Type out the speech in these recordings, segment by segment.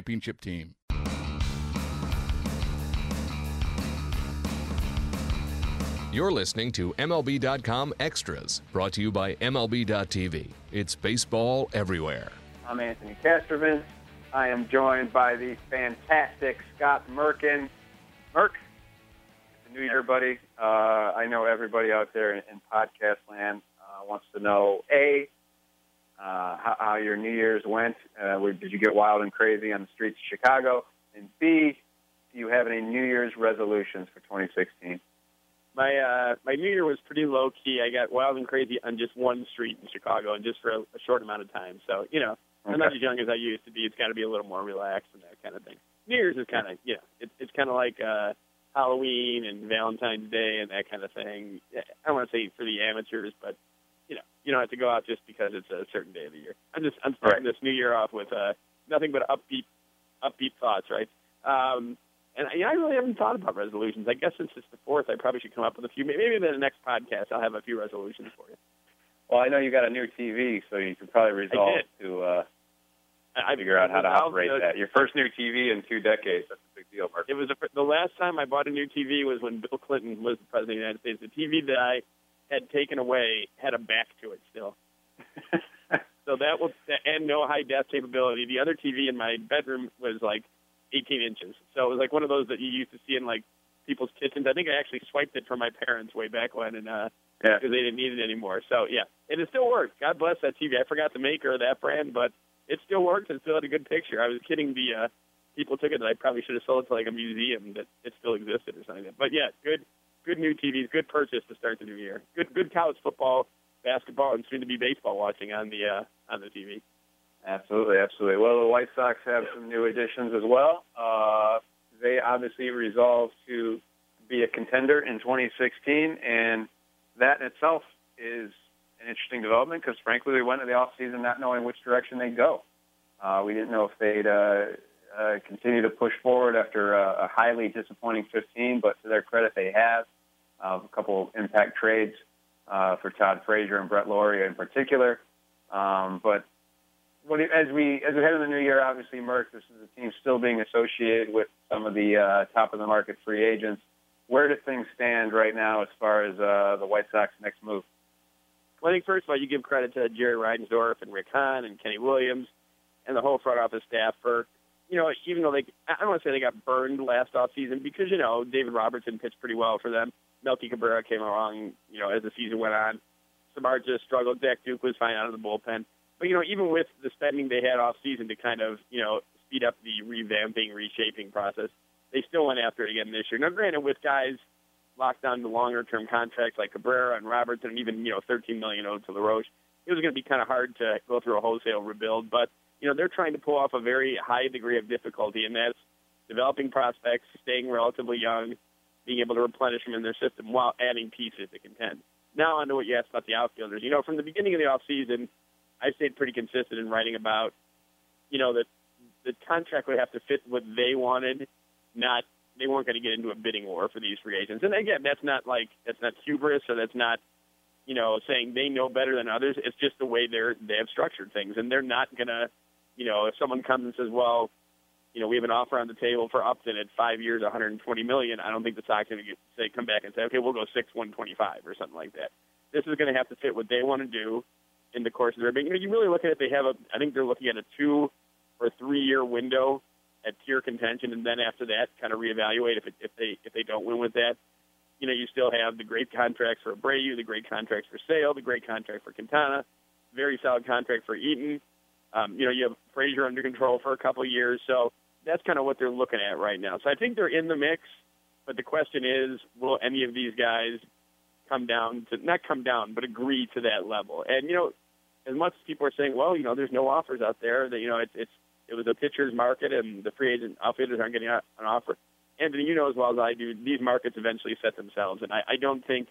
championship team. You're listening to MLB.com Extras, brought to you by MLB.tv. It's baseball everywhere. I'm Anthony Castrovince. I am joined by the fantastic Scott Merkin. Merk, it's a new year, buddy. Uh, I know everybody out there in, in podcast land uh, wants to know A, uh, how, how your New Year's went. Uh, where- did you get wild and crazy on the streets of Chicago? And B, do you have any New Year's resolutions for 2016? my uh my new year was pretty low key. I got wild and crazy on just one street in Chicago and just for a, a short amount of time. So, you know, I'm not as young as I used to be. It's got to be a little more relaxed and that kind of thing. New Year's is kind of, you know, it, it's kind of like uh Halloween and Valentine's Day and that kind of thing. I don't want to say for the amateurs, but you know, don't have to go out just because it's a certain day of the year. I'm just I'm starting Right. this new year off with uh nothing but upbeat upbeat thoughts, right? Um and I, I really haven't thought about resolutions. I guess since it's the fourth, I probably should come up with a few. Maybe in the next podcast, I'll have a few resolutions for you. Well, I know you got a new TV, so you could probably resolve to uh, I figure out how to operate that. Your first new TV in two decades. That's a big deal, Merk. It was a, the last time I bought a new TV was when Bill Clinton was the president of the United States. The TV that I had taken away had a back to it still. So that was and no high def capability. The other TV in my bedroom was like 18 inches. So it was like one of those that you used to see in like people's kitchens. I think I actually swiped it from my parents way back when, and uh, yeah. because they didn't need it anymore. So yeah, and it still worked. God bless that TV. I forgot the maker of that brand, but it still worked and still had a good picture. I was kidding the uh, people took it that I probably should have sold it to like a museum that it still existed or something. But yeah, good, good new TVs, good purchase to start the new year. Good, good college football, basketball, and soon to be baseball watching on the uh, on the TV. Absolutely, absolutely. Well, the White Sox have some new additions as well. Uh, they obviously resolved to be a contender in 2016, and that in itself is an interesting development because, frankly, we went into the offseason not knowing which direction they'd go. Uh, we didn't know if they'd uh, uh, continue to push forward after a, a highly disappointing 15, but to their credit, they have. A couple impact trades uh, for Todd Frazier and Brett Lawrie in particular. Um, but what as we as we head into the new year, obviously, Merk, this is a team still being associated with some of the uh, top of the market free agents. Where do things stand right now as far as uh, the White Sox next move? Well, I think first of all, you give credit to Jerry Reinsdorf and Rick Hahn and Kenny Williams and the whole front office staff for, you know, even though they, I don't want to say they got burned last offseason because you know David Robertson pitched pretty well for them. Melky Cabrera came along, you know, as the season went on. Samardzija struggled. Zach Duke was fine out of the bullpen. But you know, even with the spending they had off season to kind of, you know, speed up the revamping, reshaping process, they still went after it again this year. Now, granted, with guys locked down to longer term contracts like Cabrera and Robertson, and even you know, 13 million owed to LaRoche, it was going to be kind of hard to go through a wholesale rebuild. But you know, they're trying to pull off a very high degree of difficulty, and that's developing prospects, staying relatively young, being able to replenish them in their system while adding pieces to contend. Now on to what you asked about the outfielders. You know, from the beginning of the off season, I stayed pretty consistent in writing about, you know, that the contract would have to fit what they wanted, not they weren't going to get into a bidding war for these free agents. And again, that's not like that's not hubris or that's not, you know, saying they know better than others. It's just the way they're they have structured things, and they're not gonna, you know, if someone comes and says, well, you know, we have an offer on the table for Upton at five years, 120 million. I don't think the Sox are going to say come back and say, okay, we'll go six 125 or something like that. This is going to have to fit what they want to do, in the course of their. But you know, you really look at it. They have a. I think they're looking at a two or three year window at tier contention, and then after that, kind of reevaluate if it, if they if they don't win with that. You know, you still have the great contracts for Abreu, the great contracts for Sale, the great contract for Quintana, very solid contract for Eaton. Um, you know, you have Frazier under control for a couple of years, so that's kind of what they're looking at right now. So I think they're in the mix, but the question is, will any of these guys come down to not come down, but agree to that level? And you know, as much as people are saying, well, you know, there's no offers out there, that you know, it's it's it was a pitcher's market, and the free agent outfielders aren't getting an offer. Anthony, you know as well as I do, these markets eventually set themselves, and I, I don't think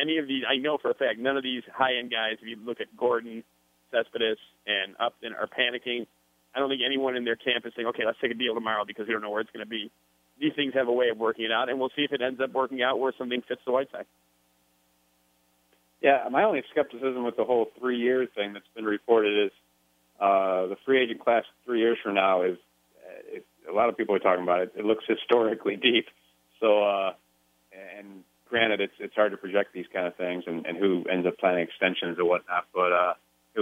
any of these. I know for a fact none of these high-end guys. If you look at Gordon, Cespedes, and Upton, are panicking. I don't think anyone in their camp is saying, "Okay, let's take a deal tomorrow," because they don't know where it's going to be. These things have a way of working it out, and we'll see if it ends up working out where something fits the White Sox. Yeah, my only skepticism with the whole three-year thing that's been reported is uh, the free agent class three years from now is uh, it, a lot of people are talking about it. It looks historically deep. So, uh, and granted, it's it's hard to project these kind of things and, and who ends up planning extensions or whatnot. But uh,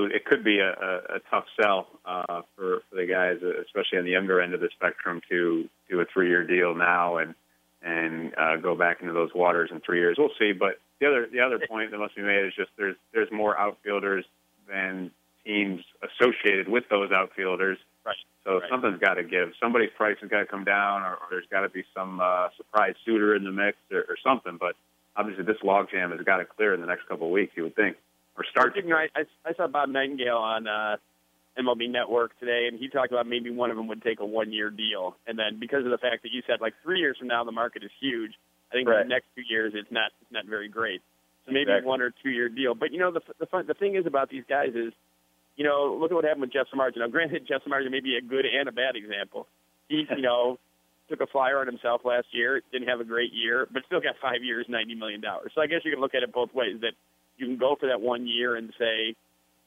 it, it could be a, a, a tough sell uh, for for the guys, especially on the younger end of the spectrum, to do a three-year deal now and and uh, go back into those waters in three years. We'll see. But the other the other point that must be made is just there's there's more outfielders than teams associated with those outfielders. Right. So right. something's got to give. Somebody's price has got to come down, or, or there's got to be some uh, surprise suitor in the mix, or, or something. But obviously, this logjam has got to clear in the next couple of weeks. You would think, or start. Know, I, I saw Bob Nightingale on uh, MLB Network today, and he talked about maybe one of them would take a one-year deal, and then because of the fact that you said like three years from now the market is huge, I think right. the next two years it's not it's not very great. So maybe exactly. one or two-year deal. But you know, the the fun, the thing is about these guys is you know, look at what happened with Jeff Samardzija. Now, granted, Jeff Samardzija may be a good and a bad example. He, you know, took a flyer on himself last year, didn't have a great year, but still got five years, $90 million. So I guess you can look at it both ways, that you can go for that one year and say,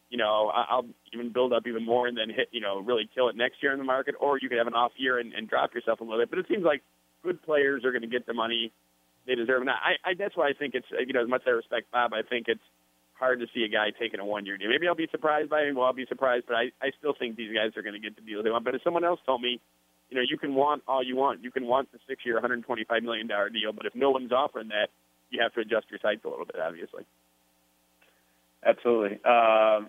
you know, I'll even build up even more and then hit, you know, really kill it next year in the market, or you could have an off year and, and drop yourself a little bit. But it seems like good players are going to get the money they deserve. And I, I, that's why I think it's, you know, as much as I respect Bob, I think it's, hard to see a guy taking a one year deal. Maybe I'll be surprised by him. Well, I'll be surprised, but I, I still think these guys are going to get the deal they want. But if someone else told me, you know, you can want all you want, you can want the six year, $125 million deal, but if no one's offering that, you have to adjust your sights a little bit, obviously. Absolutely. Uh,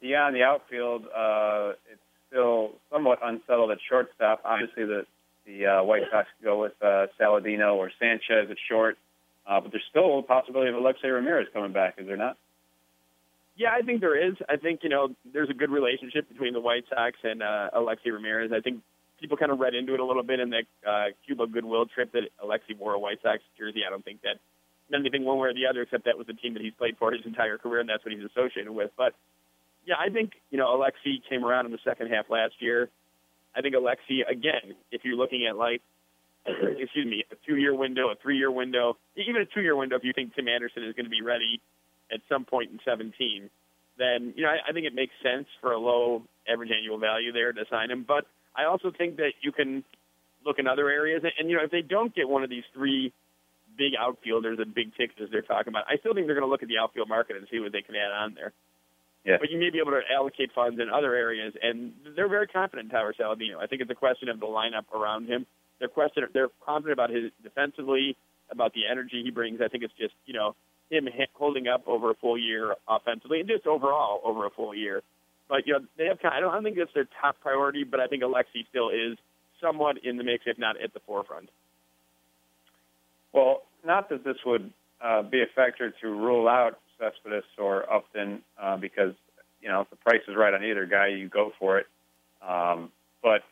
beyond the outfield, uh, it's still somewhat unsettled at shortstop. Obviously, the the uh, White Sox go with uh, Saladino or Sanchez at short, uh, but there's still a possibility of Alexei Ramirez coming back, is there not? Yeah, I think there is. I think you know there's a good relationship between the White Sox and uh, Alexei Ramirez. I think people kind of read into it a little bit in the uh, Cuba goodwill trip that Alexei wore a White Sox jersey. I don't think that anything one way or the other, except that was the team that he's played for his entire career, and that's what he's associated with. But yeah, I think you know Alexei came around in the second half last year. I think Alexei again, if you're looking at like excuse me, a two-year window, a three-year window, even a two-year window, if you think Tim Anderson is going to be ready at some point in 17, then you know I, I think it makes sense for a low average annual value there to sign him. But I also think that you can look in other areas, and, and you know if they don't get one of these three big outfielders and big tickets as they're talking about, I still think they're going to look at the outfield market and see what they can add on there. Yeah. But you may be able to allocate funds in other areas, and they're very confident in Tyler Saladino. I think it's a question of the lineup around him. They're question they're confident about his defensively, about the energy he brings. I think it's just you know him holding up over a full year offensively and just overall over a full year. But you know they have kind. Of, I don't, I don't think it's their top priority, but I think Alexei still is somewhat in the mix, if not at the forefront. Well, not that this would uh, be a factor to rule out Cespedes or Upton uh, because you know if the price is right on either guy, you go for it. Um, but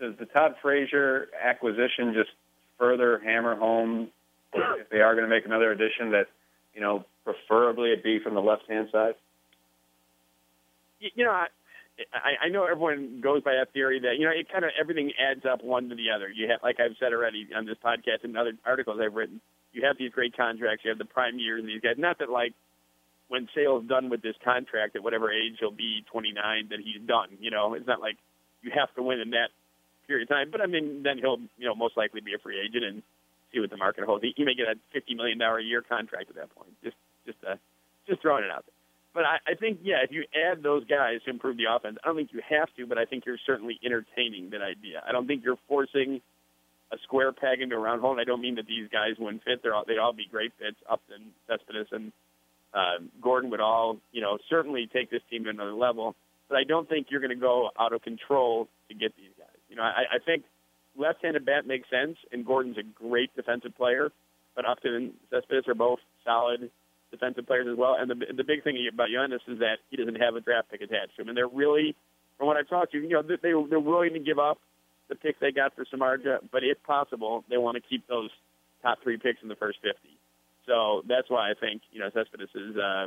does the Todd Frazier acquisition just further hammer home if they are going to make another addition that you know preferably it be from the left hand side? You know, I know everyone goes by that theory that you know it kind of everything adds up one to the other. You have, like I've said already on this podcast and other articles I've written, you have these great contracts. You have the prime years of these guys. Not that like when Sale's done with this contract at whatever age he'll be, 29, that he's done. You know, it's not like you have to win in that period of time. But I mean, then he'll you know most likely be a free agent and see what the market holds. He, he may get a 50 million dollar a year contract at that point. Just just uh, just throwing it out there. But I, I think, yeah, if you add those guys to improve the offense, I don't think you have to, but I think you're certainly entertaining that idea. I don't think you're forcing a square peg into a round hole. And I don't mean that these guys wouldn't fit. They're all, they'd all be great fits. Upton, Cespedes, and uh, Gordon would all, you know, certainly take this team to another level. But I don't think you're going to go out of control to get these guys. You know, I, I think left-handed bat makes sense, and Gordon's a great defensive player. But Upton and Cespedes are both solid defensive players as well. And the the big thing about Yoenis is that he doesn't have a draft pick attached to him, and they're really, from what I talked to, you know, they they're willing to give up the pick they got for Samardzija, but if possible, they want to keep those top three picks in the first 50. So that's why I think you know Cespedes is, uh,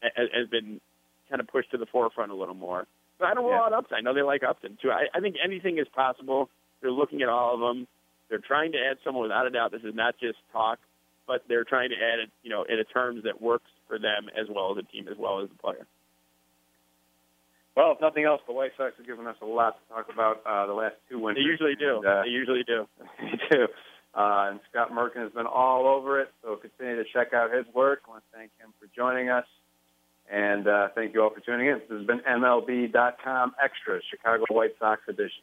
has been kind of pushed to the forefront a little more. But I don't rule yeah. out Upton. I know they like Upton too. I, I think anything is possible. They're looking at all of them. They're trying to add someone without a doubt. This is not just talk, but they're trying to add it, you know, in a terms that works for them as well as the team as well as the player. Well, if nothing else, the White Sox have given us a lot to talk about uh, the last two winters. They usually do. And, uh, they usually do. they do. Uh, and Scott Merkin has been all over it, so continue to check out his work. I want to thank him for joining us. And uh, thank you all for tuning in. This has been MLB.com Extra, Chicago White Sox edition.